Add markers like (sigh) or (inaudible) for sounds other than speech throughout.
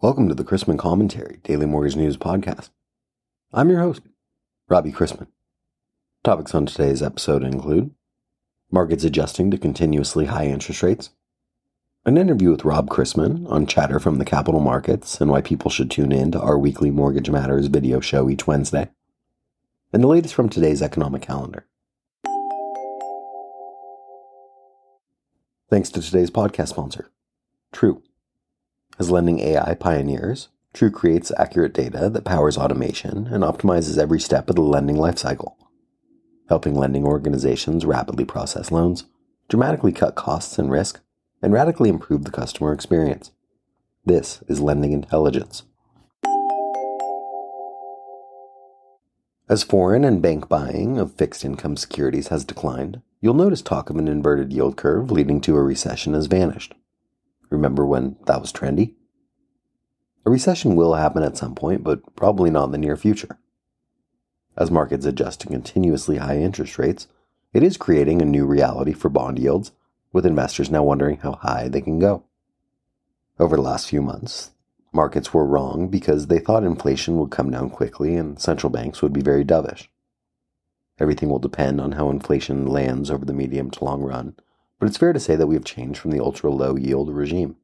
Welcome to the Chrisman Commentary Daily Mortgage News Podcast. I'm your host, Robbie Chrisman. Topics on today's episode include markets adjusting to continuously high interest rates, an interview with Rob Chrisman on chatter from the capital markets and why people should tune in to our weekly Mortgage Matters video show each Wednesday, and the latest from today's economic calendar. Thanks to today's podcast sponsor, True. As lending AI pioneers, True creates accurate data that powers automation and optimizes every step of the lending lifecycle, helping lending organizations rapidly process loans, dramatically cut costs and risk, and radically improve the customer experience. This is lending intelligence. As foreign and bank buying of fixed income securities has declined, you'll notice talk of an inverted yield curve leading to a recession has vanished. Remember when that was trendy? A recession will happen at some point, but probably not in the near future. As markets adjust to continuously high interest rates, it is creating a new reality for bond yields, with investors now wondering how high they can go. Over the last few months, markets were wrong because they thought inflation would come down quickly and central banks would be very dovish. Everything will depend on how inflation lands over the medium to long run but it's fair to say that we have changed from the ultra low yield regime.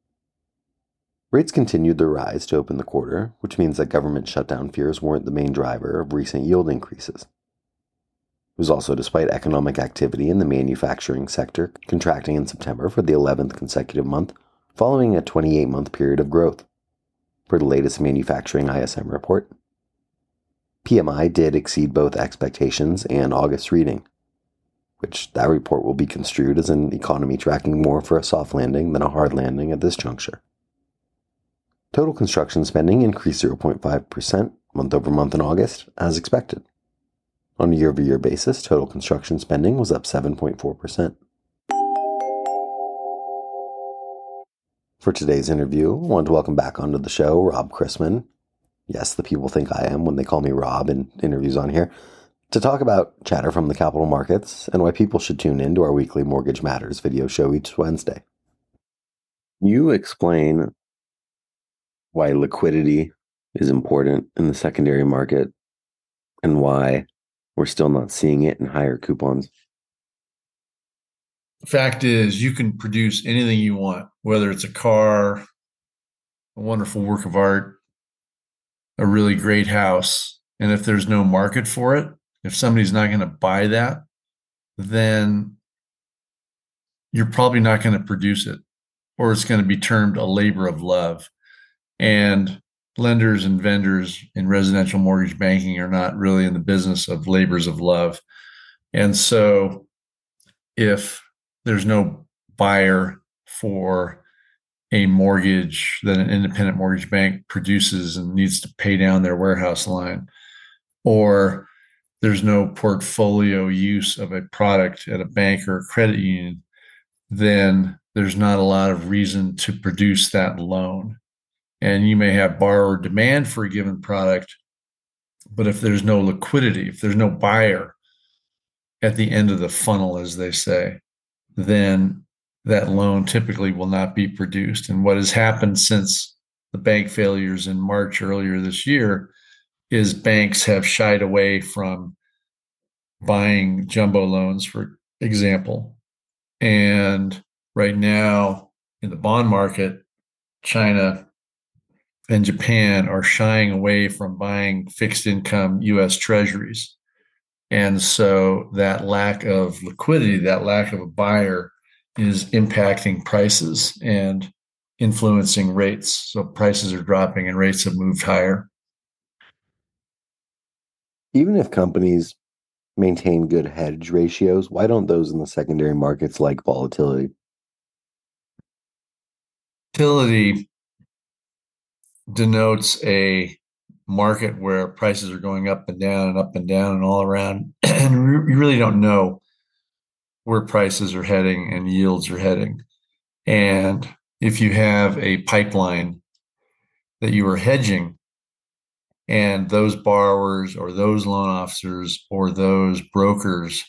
Rates continued their rise to open the quarter, which means that government shutdown fears weren't the main driver of recent yield increases. It was also despite economic activity in the manufacturing sector contracting in September for the 11th consecutive month, following a 28 month period of growth. For the latest manufacturing ISM report, PMI did exceed both expectations and August reading which that report will be construed as an economy tracking more for a soft landing than a hard landing at this juncture. Total construction spending increased 0.5% month over month in August, as expected. On a year over year basis, total construction spending was up 7.4%. For today's interview, I want to welcome back onto the show Rob Chrisman. Yes, the people think I am when they call me Rob in interviews on here to talk about chatter from the capital markets and why people should tune in to our weekly Mortgage Matters video show each Wednesday. You explain why liquidity is important in the secondary market and why we're still not seeing it in higher coupons. The fact is, you can produce anything you want, whether it's a car, a wonderful work of art, a really great house. And if there's no market for it, if somebody's not going to buy that, then you're probably not going to produce it, or it's going to be termed a labor of love. And lenders and vendors in residential mortgage banking are not really in the business of labors of love. And so, if there's no buyer for a mortgage that an independent mortgage bank produces and needs to pay down their warehouse line, or there's no portfolio use of a product at a bank or a credit union, then there's not a lot of reason to produce that loan. And you may have borrower demand for a given product, but if there's no liquidity, if there's no buyer at the end of the funnel, as they say, then that loan typically will not be produced. And what has happened since the bank failures in March earlier this year is banks have shied away from buying jumbo loans, for example. And right now in the bond market, China and Japan are shying away from buying fixed income US treasuries. And so that lack of liquidity, that lack of a buyer is impacting prices and influencing rates. So prices are dropping and rates have moved higher even if companies maintain good hedge ratios, why don't those in the secondary markets like volatility? Volatility denotes a market where prices are going up and down and up and down and all around. (clears throat) And you really don't know where prices are heading and yields are heading. And if you have a pipeline that you are hedging, and those borrowers or those loan officers or those brokers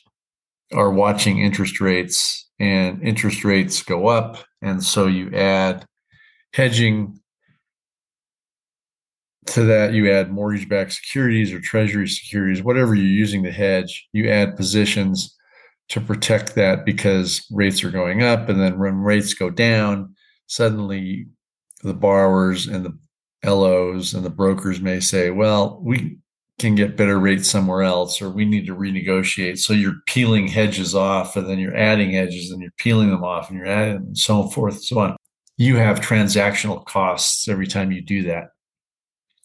are watching interest rates and interest rates go up and so you add hedging to that, you add mortgage backed securities or treasury securities, whatever you're using to hedge, you add positions to protect that because rates are going up. And then when rates go down, suddenly the borrowers and the LOs and the brokers may say, well, we can get better rates somewhere else, or we need to renegotiate. So you're peeling hedges off, and then you're adding hedges, and you're peeling them off, and you're adding, and so forth, and so on. You have transactional costs every time you do that.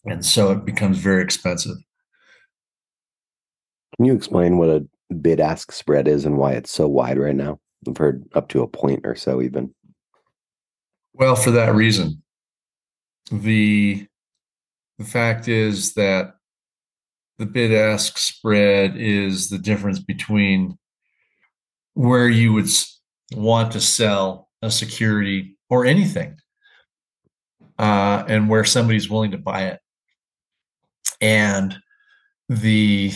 And so it becomes very expensive. Can you explain what a bid ask spread is and why it's so wide right now? I've heard up to a point or so, even. Well, for that reason, the the fact is that the bid ask spread is the difference between where you would want to sell a security or anything uh, and where somebody's willing to buy it. And the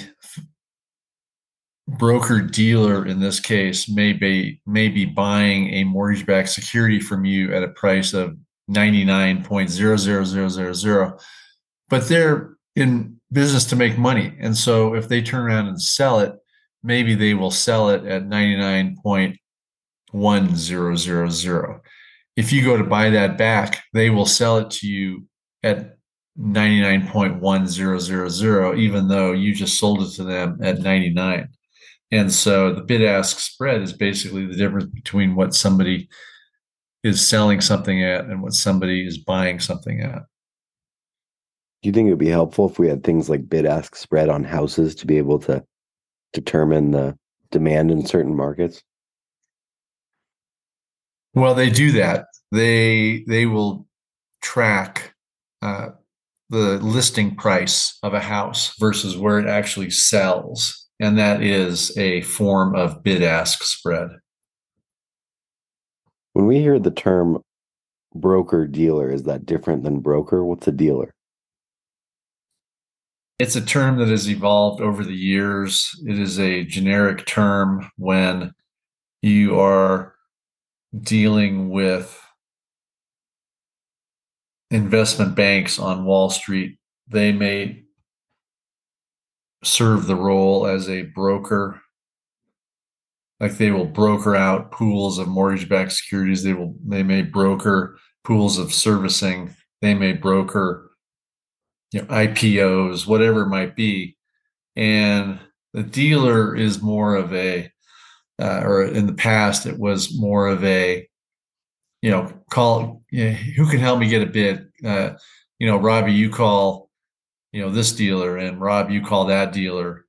broker dealer in this case may be may be buying a mortgage backed security from you at a price of 99.00000 but they're in business to make money. And so if they turn around and sell it maybe they will sell it at 99.1000 if you go to buy that back they will sell it to you at 99.1000 even though you just sold it to them at 99 and so the bid ask spread is basically the difference between what somebody is selling something at and what somebody is buying something at. Do you think it would be helpful if we had things like bid ask spread on houses to be able to determine the demand in certain markets? Well, they do that. They they will track uh, the listing price of a house versus where it actually sells and that is a form of bid ask spread. When we hear the term broker dealer, is that different than broker? What's a dealer? It's a term that has evolved over the years. It is a generic term when you are dealing with investment banks on Wall Street. They may serve the role as a broker. Like they will broker out pools of mortgage-backed securities. They will they may broker pools of servicing. They may broker you know, IPOs, whatever it might be. And the dealer is more of a, uh, or in the past, it was more of a, you know, call, you know, who can help me get a bid? Uh, you know, Robbie, you call you know this dealer and rob you call that dealer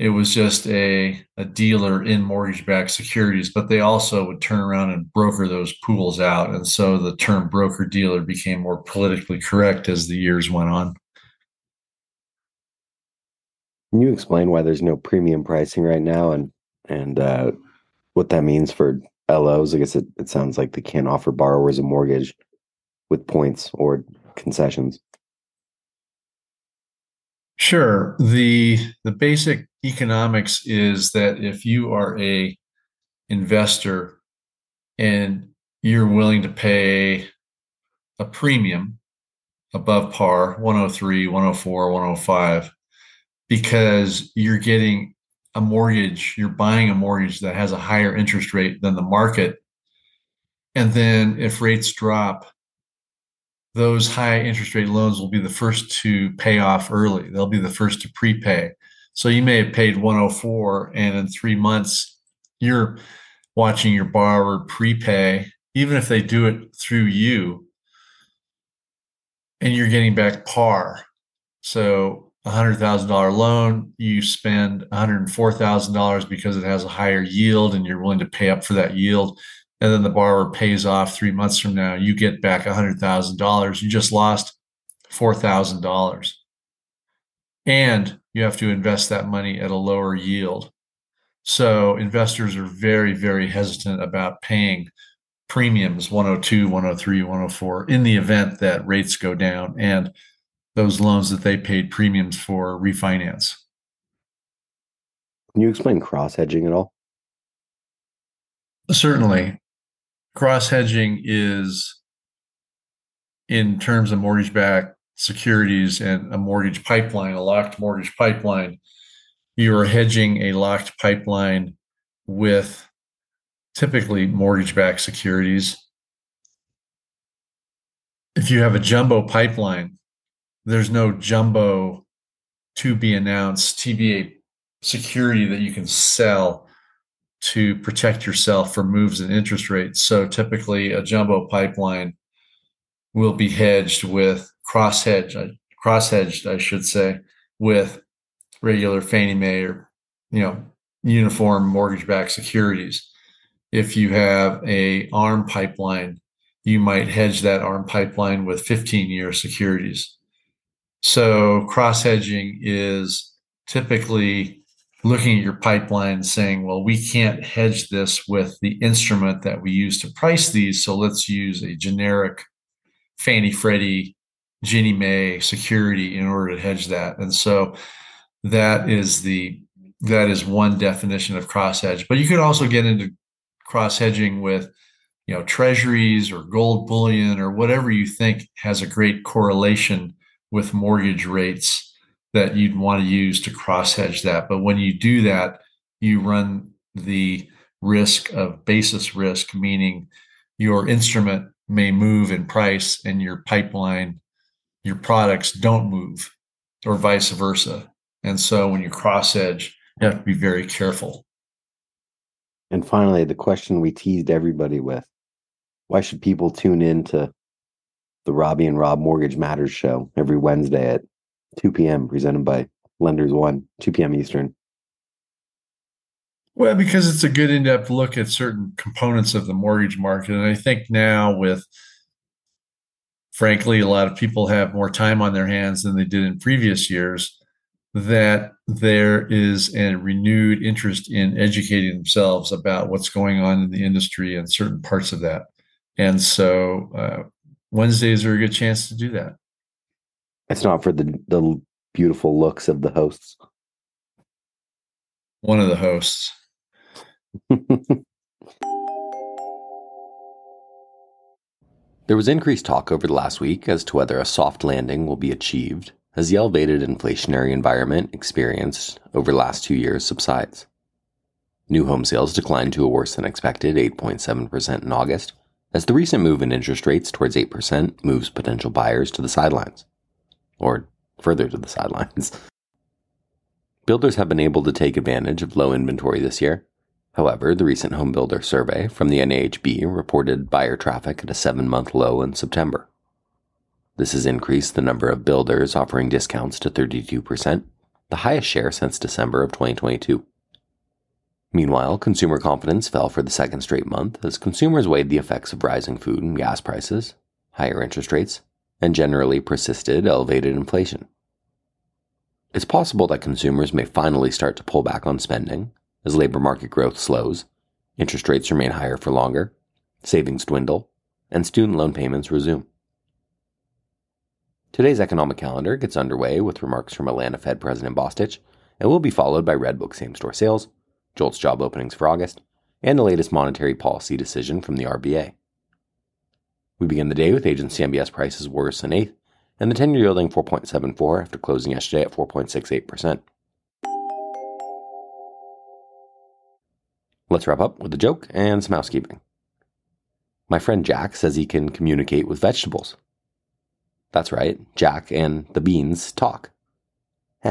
it was just a, a dealer in mortgage backed securities but they also would turn around and broker those pools out. And so the term broker dealer became more politically correct as the years went on. Can you explain why there's no premium pricing right now and and uh, what that means for LOs i guess it, it sounds like they can't offer borrowers a mortgage with points or concessions. Sure. The the basic economics is that if you are a investor and you're willing to pay a premium above par 103 104 105 because you're getting a mortgage you're buying a mortgage that has a higher interest rate than the market and then if rates drop those high interest rate loans will be the first to pay off early. They'll be the first to prepay. So you may have paid 104 and in 3 months you're watching your borrower prepay even if they do it through you and you're getting back par. So a hundred thousand dollar loan, you spend one hundred four thousand dollars because it has a higher yield, and you're willing to pay up for that yield and then the borrower pays off three months from now, you get back $100,000. You just lost $4,000. And you have to invest that money at a lower yield. So investors are very, very hesitant about paying premiums 102, 103, 104 in the event that rates go down and those loans that they paid premiums for refinance. Can you explain cross hedging at all? Certainly cross hedging is in terms of mortgage backed securities and a mortgage pipeline, a locked mortgage pipeline, you are hedging a locked pipeline with typically mortgage backed securities. If you have a jumbo pipeline, there's no jumbo to be announced TBA security that you can sell to protect yourself from moves in interest rates. So typically, a jumbo pipeline will be hedged with cross hedged, cross hedged, I should say, with regular Fannie Mae or you know uniform mortgage-backed securities. If you have a ARM pipeline, you might hedge that ARM pipeline with 15-year securities. So cross hedging is typically looking at your pipeline saying, well, we can't hedge this with the instrument that we use to price these. So let's use a generic Fannie Freddie, Ginnie Mae security in order to hedge that. And so that is the that is one definition of cross hedge. But you could also get into cross hedging with you know treasuries or gold bullion or whatever you think has a great correlation with mortgage rates that you'd want to use to cross hedge that. But when you do that, you run the risk of basis risk, meaning your instrument may move in price and your pipeline, your products don't move, or vice versa. And so when you cross hedge, you have to be very careful. And finally, the question we teased everybody with why should people tune in to the Robbie and Rob Mortgage Matters show every Wednesday at 2 p.m. presented by Lenders One, 2 p.m. Eastern. Well, because it's a good in depth look at certain components of the mortgage market. And I think now, with frankly, a lot of people have more time on their hands than they did in previous years, that there is a renewed interest in educating themselves about what's going on in the industry and certain parts of that. And so uh, Wednesdays are a good chance to do that. It's not for the the beautiful looks of the hosts. One of the hosts. (laughs) there was increased talk over the last week as to whether a soft landing will be achieved as the elevated inflationary environment experienced over the last two years subsides. New home sales declined to a worse than expected 8.7% in August, as the recent move in interest rates towards 8% moves potential buyers to the sidelines or further to the (laughs) sidelines. Builders have been able to take advantage of low inventory this year. However, the recent home builder survey from the NAHB reported buyer traffic at a seven month low in September. This has increased the number of builders offering discounts to 32%, the highest share since December of 2022. Meanwhile, consumer confidence fell for the second straight month as consumers weighed the effects of rising food and gas prices, higher interest rates, and generally persisted elevated inflation. It's possible that consumers may finally start to pull back on spending as labor market growth slows, interest rates remain higher for longer, savings dwindle, and student loan payments resume. Today's economic calendar gets underway with remarks from Atlanta Fed President Bostic and will be followed by Redbook same store sales, JOLTS job openings for August, and the latest monetary policy decision from the RBA. We begin the day with agency MBS prices worse than eighth, and the 10 year yielding 4.74 after closing yesterday at 4.68%. Let's wrap up with a joke and some housekeeping. My friend Jack says he can communicate with vegetables. That's right, Jack and the beans talk. (laughs)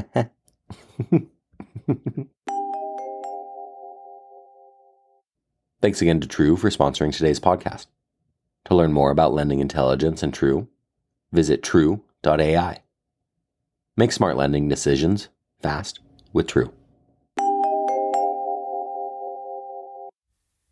Thanks again to True for sponsoring today's podcast. To learn more about lending intelligence and True, visit true.ai. Make smart lending decisions fast with True.